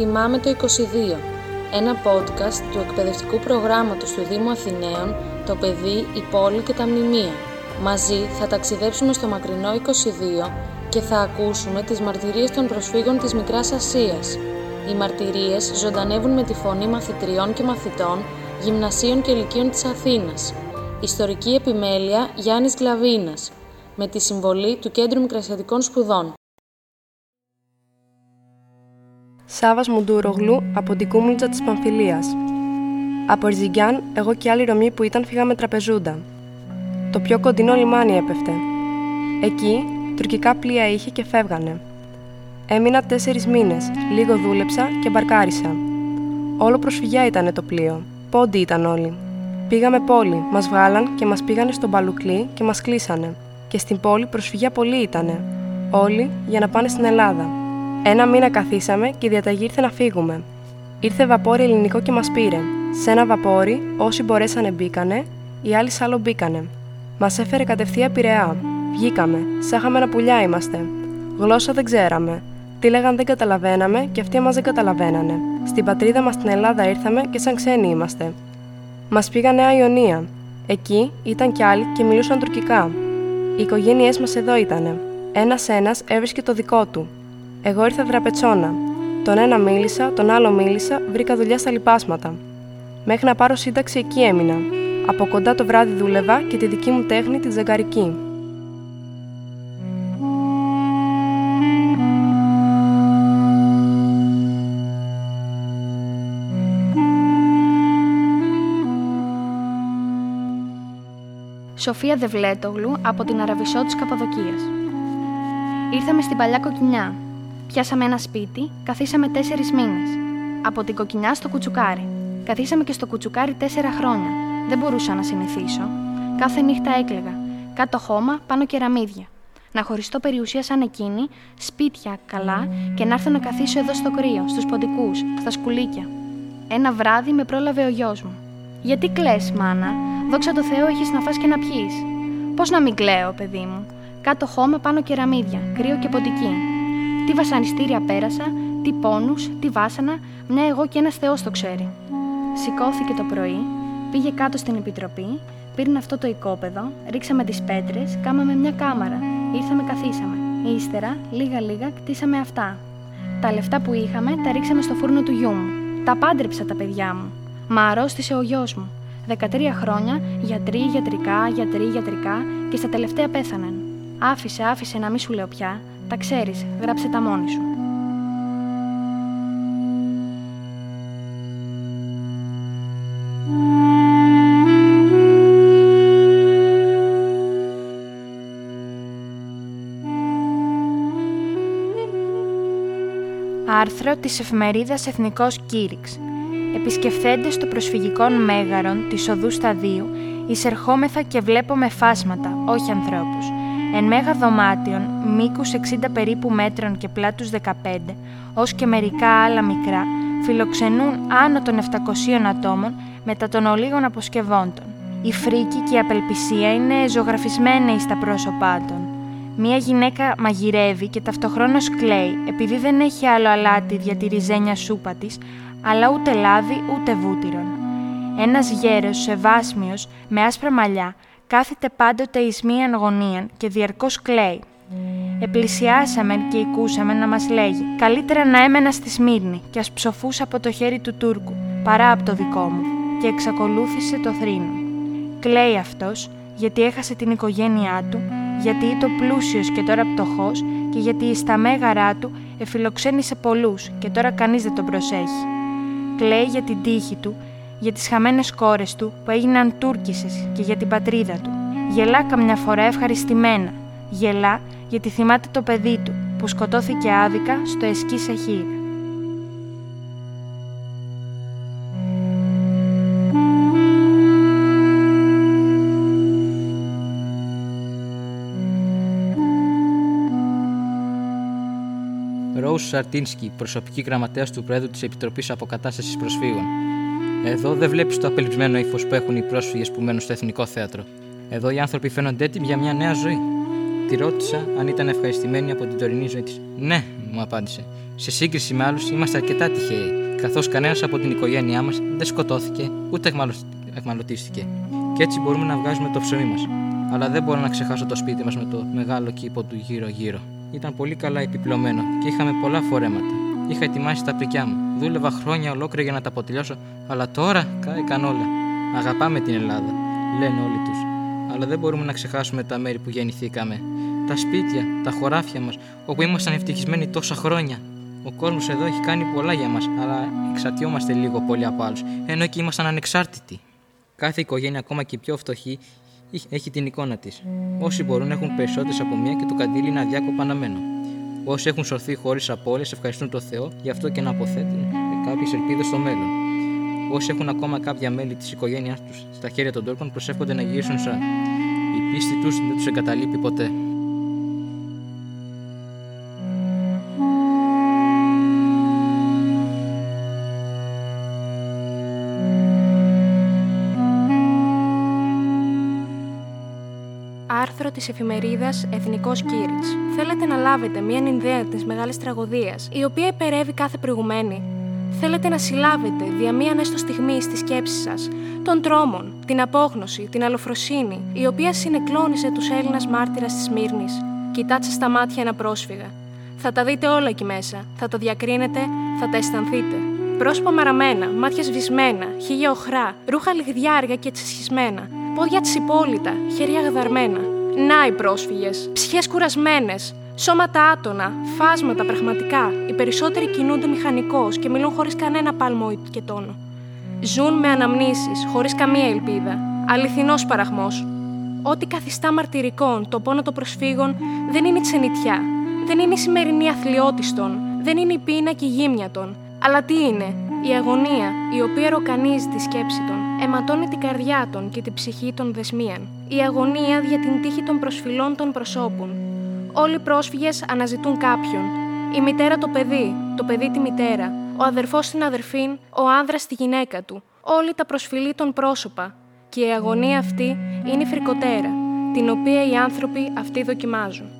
Θυμάμαι το 22, ένα podcast του εκπαιδευτικού προγράμματος του Δήμου Αθηναίων, το παιδί, η πόλη και τα μνημεία. Μαζί θα ταξιδέψουμε στο μακρινό 22 και θα ακούσουμε τις μαρτυρίες των προσφύγων της Μικράς Ασίας. Οι μαρτυρίες ζωντανεύουν με τη φωνή μαθητριών και μαθητών, γυμνασίων και ηλικίων της Αθήνας. Ιστορική επιμέλεια Γιάννης Γλαβίνας, με τη συμβολή του Κέντρου Μικρασιατικών Σπουδών. Σάβας Μουντουρογλού από την Κούμουλτζα της Παμφιλίας. Από Ερζιγκιάν, εγώ και άλλοι Ρωμοί που ήταν φύγαμε τραπεζούντα. Το πιο κοντινό λιμάνι έπεφτε. Εκεί, τουρκικά πλοία είχε και φεύγανε. Έμεινα τέσσερις μήνες, λίγο δούλεψα και μπαρκάρισα. Όλο προσφυγιά ήταν το πλοίο. Πόντι ήταν όλοι. Πήγαμε πόλη, μας βγάλαν και μας πήγανε στον Παλουκλή και μας κλείσανε. Και στην πόλη προσφυγιά πολύ ήτανε. Όλοι για να πάνε στην Ελλάδα. Ένα μήνα καθίσαμε και η διαταγή ήρθε να φύγουμε. Ήρθε βαπόρι ελληνικό και μας πήρε. Σε ένα βαπόρι, όσοι μπορέσανε μπήκανε, οι άλλοι σ' άλλο μπήκανε. Μας έφερε κατευθείαν πειραιά. Βγήκαμε, σαν ένα πουλιά είμαστε. Γλώσσα δεν ξέραμε. Τι λέγαν δεν καταλαβαίναμε και αυτοί μας δεν καταλαβαίνανε. Στην πατρίδα μας στην Ελλάδα ήρθαμε και σαν ξένοι είμαστε. Μας πήγαν Νέα Ιωνία. Εκεί ήταν κι άλλοι και μιλούσαν τουρκικά. Οι οικογένειές μας εδώ ήτανε. Ένα-ένα έβρισκε το δικό του. Εγώ ήρθα δραπετσόνα. Τον ένα μίλησα, τον άλλο μίλησα, βρήκα δουλειά στα λοιπάσματα. Μέχρι να πάρω σύνταξη εκεί έμεινα. Από κοντά το βράδυ δούλευα και τη δική μου τέχνη τη ζεγκαρική. Σοφία Δευλέτογλου από την Αραβισό της Καπαδοκίας. Ήρθαμε στην παλιά κοκκινιά, Πιάσαμε ένα σπίτι, καθίσαμε τέσσερις μήνες. Από την κοκκινιά στο κουτσουκάρι. Καθίσαμε και στο κουτσουκάρι τέσσερα χρόνια. Δεν μπορούσα να συνηθίσω. Κάθε νύχτα έκλαιγα. Κάτω χώμα, πάνω κεραμίδια. Να χωριστώ περιουσία σαν εκείνη, σπίτια καλά και να έρθω να καθίσω εδώ στο κρύο, στους ποντικούς, στα σκουλίκια. Ένα βράδυ με πρόλαβε ο γιος μου. Γιατί κλε, μάνα, δόξα τω Θεώ έχεις να φας και να πιει. Πώς να μην κλαίω, παιδί μου; Κάτω χώμα, πάνω κεραμίδια, κρύο και ποντική. Τι βασανιστήρια πέρασα, τι πόνους, τι βάσανα, μια εγώ και ένας Θεός το ξέρει. Σηκώθηκε το πρωί, πήγε κάτω στην επιτροπή, πήρνε αυτό το οικόπεδο, ρίξαμε τις πέτρες, κάμαμε μια κάμαρα, ήρθαμε καθίσαμε. Ύστερα, λίγα-λίγα, κτίσαμε αυτά. Τα λεφτά που είχαμε τα ρίξαμε στο φούρνο του γιού μου. Τα πάντρεψα τα παιδιά μου. Μα αρρώστησε ο γιος μου. 13 χρόνια, γιατροί, γιατρικά, γιατροί, γιατρικά και στα τελευταία πέθαναν. Άφησε, άφησε να μη σου λέω πια, τα ξέρεις, γράψε τα μόνη σου. Άρθρο της εφημερίδας Εθνικός Κήρυξ. Επισκεφθέντες το προσφυγικών μέγαρων της οδού σταδίου, εισερχόμεθα και βλέπουμε φάσματα, όχι ανθρώπους εν μέγα δωμάτιον, μήκους 60 περίπου μέτρων και πλάτους 15, ως και μερικά άλλα μικρά, φιλοξενούν άνω των 700 ατόμων μετά των ολίγων αποσκευόντων. Η φρίκη και η απελπισία είναι ζωγραφισμένη στα πρόσωπά των. Μία γυναίκα μαγειρεύει και ταυτοχρόνως κλαίει επειδή δεν έχει άλλο αλάτι για τη ριζένια σούπα της, αλλά ούτε λάδι ούτε βούτυρον. Ένας γέρος σεβάσμιος με άσπρα μαλλιά κάθεται πάντοτε εις μίαν γωνίαν και διαρκώς κλαίει. Επλησιάσαμε και ακούσαμε να μας λέγει «Καλύτερα να έμενα στη Σμύρνη και ας ψοφούσα από το χέρι του Τούρκου, παρά από το δικό μου» και εξακολούθησε το θρήνο. Κλαίει αυτός γιατί έχασε την οικογένειά του, γιατί ήταν πλούσιος και τώρα πτωχός και γιατί στα μέγαρά του εφιλοξένησε πολλούς και τώρα κανείς δεν τον προσέχει. Κλαίει για την τύχη του για τις χαμένες κόρες του που έγιναν Τούρκισες και για την πατρίδα του. Γελά καμιά φορά ευχαριστημένα. Γελά γιατί θυμάται το παιδί του που σκοτώθηκε άδικα στο Εσκή Σαχύρ. Ρόους Σαρτίνσκι, προσωπική γραμματέας του Πρόεδρου της Επιτροπής Αποκατάστασης Προσφύγων. Εδώ δεν βλέπεις το απελπισμένο ύφος που έχουν οι πρόσφυγες που μένουν στο Εθνικό Θέατρο. Εδώ οι άνθρωποι φαίνονται έτοιμοι για μια νέα ζωή. Τη ρώτησα αν ήταν ευχαριστημένη από την τωρινή ζωή της. Ναι, μου απάντησε. Σε σύγκριση με άλλους είμαστε αρκετά τυχαίοι, καθώς κανένας από την οικογένειά μας δεν σκοτώθηκε ούτε εχμαλωτίστηκε. Και έτσι μπορούμε να βγάζουμε το ψωμί μας. Αλλά δεν μπορώ να ξεχάσω το σπίτι μας με το μεγάλο κήπο του γύρω-γύρω. Ήταν πολύ καλά επιπλωμένο και είχαμε πολλά φορέματα. Είχα ετοιμάσει τα πρικιά μου. Δούλευα χρόνια ολόκληρα για να τα αποτελειώσω, αλλά τώρα κάηκαν όλα. Αγαπάμε την Ελλάδα, λένε όλοι τους. Αλλά δεν μπορούμε να ξεχάσουμε τα μέρη που γεννηθήκαμε. Τα σπίτια, τα χωράφια μας, όπου ήμασταν ευτυχισμένοι τόσα χρόνια. Ο κόσμος εδώ έχει κάνει πολλά για μας, αλλά εξαρτιόμαστε λίγο πολύ από άλλους, ενώ και ήμασταν ανεξάρτητοι. Κάθε οικογένεια, ακόμα και πιο φτωχή, έχει την εικόνα της. Όσοι μπορούν έχουν περισσότερες από μία και το καντήλι είναι αδιάκοπα αναμένο. Όσοι έχουν σωθεί χωρίς απώλειες ευχαριστούν τον Θεό, γι' αυτό και να αποθέτουν κάποιες ελπίδες στο μέλλον. Όσοι έχουν ακόμα κάποια μέλη της οικογένειάς τους στα χέρια των τόρκων προσεύχονται να γυρίσουν σαν. Η πίστη τους δεν τους εγκαταλείπει ποτέ. Άρθρο της εφημερίδας Εθνικός Κήριτς. Θέλετε να λάβετε μια ιδέα της μεγάλης τραγωδίας, η οποία υπερεύει κάθε προηγουμένη; Θέλετε να συλλάβετε δια μία ανέστο στιγμή στη σκέψη σας των τρόμων, την απόγνωση, την αλοφροσύνη, η οποία συνεκλώνησε τους Έλληνας μάρτυρας της Μύρνης. Κοιτάξτε στα μάτια ένα πρόσφυγα. Θα τα δείτε όλα εκεί μέσα. Θα το διακρίνετε, θα τα αισθανθείτε. Πρόσωπα μαραμένα, μάτια σβησμένα, χίλια οχρά, ρούχα λιγδιάρια και τσισχισμένα, πόδια τσιπόλυτα, χέρια γαδαρμένα. Να οι πρόσφυγες, ψυχές κουρασμένες, σώματα άτονα, φάσματα πραγματικά. Οι περισσότεροι κινούνται μηχανικώς και μιλούν χωρίς κανένα πάλμο και τόνο. Ζουν με αναμνήσεις, χωρίς καμία ελπίδα. Αληθινός παραχμό. Ό,τι καθιστά μαρτυρικών το πόνο των προσφύγων δεν είναι η ξενιτιά. Δεν είναι η σημερινή αθλειότιστον. Δεν είναι η πείνα και η γύμνια των. Αλλά τι είναι, η αγωνία η οποία ροκανίζει τη σκέψη των, αιματώνει την καρδιά των και την ψυχή των δεσμίαν. Η αγωνία για την τύχη των προσφυλών των προσώπων. Όλοι οι πρόσφυγες αναζητούν κάποιον. Η μητέρα το παιδί, το παιδί τη μητέρα, ο αδερφός την αδερφήν, ο άνδρας τη γυναίκα του. Όλοι τα προσφυλή των πρόσωπα. Και η αγωνία αυτή είναι η φρικοτέρα, την οποία οι άνθρωποι αυτοί δοκιμάζουν.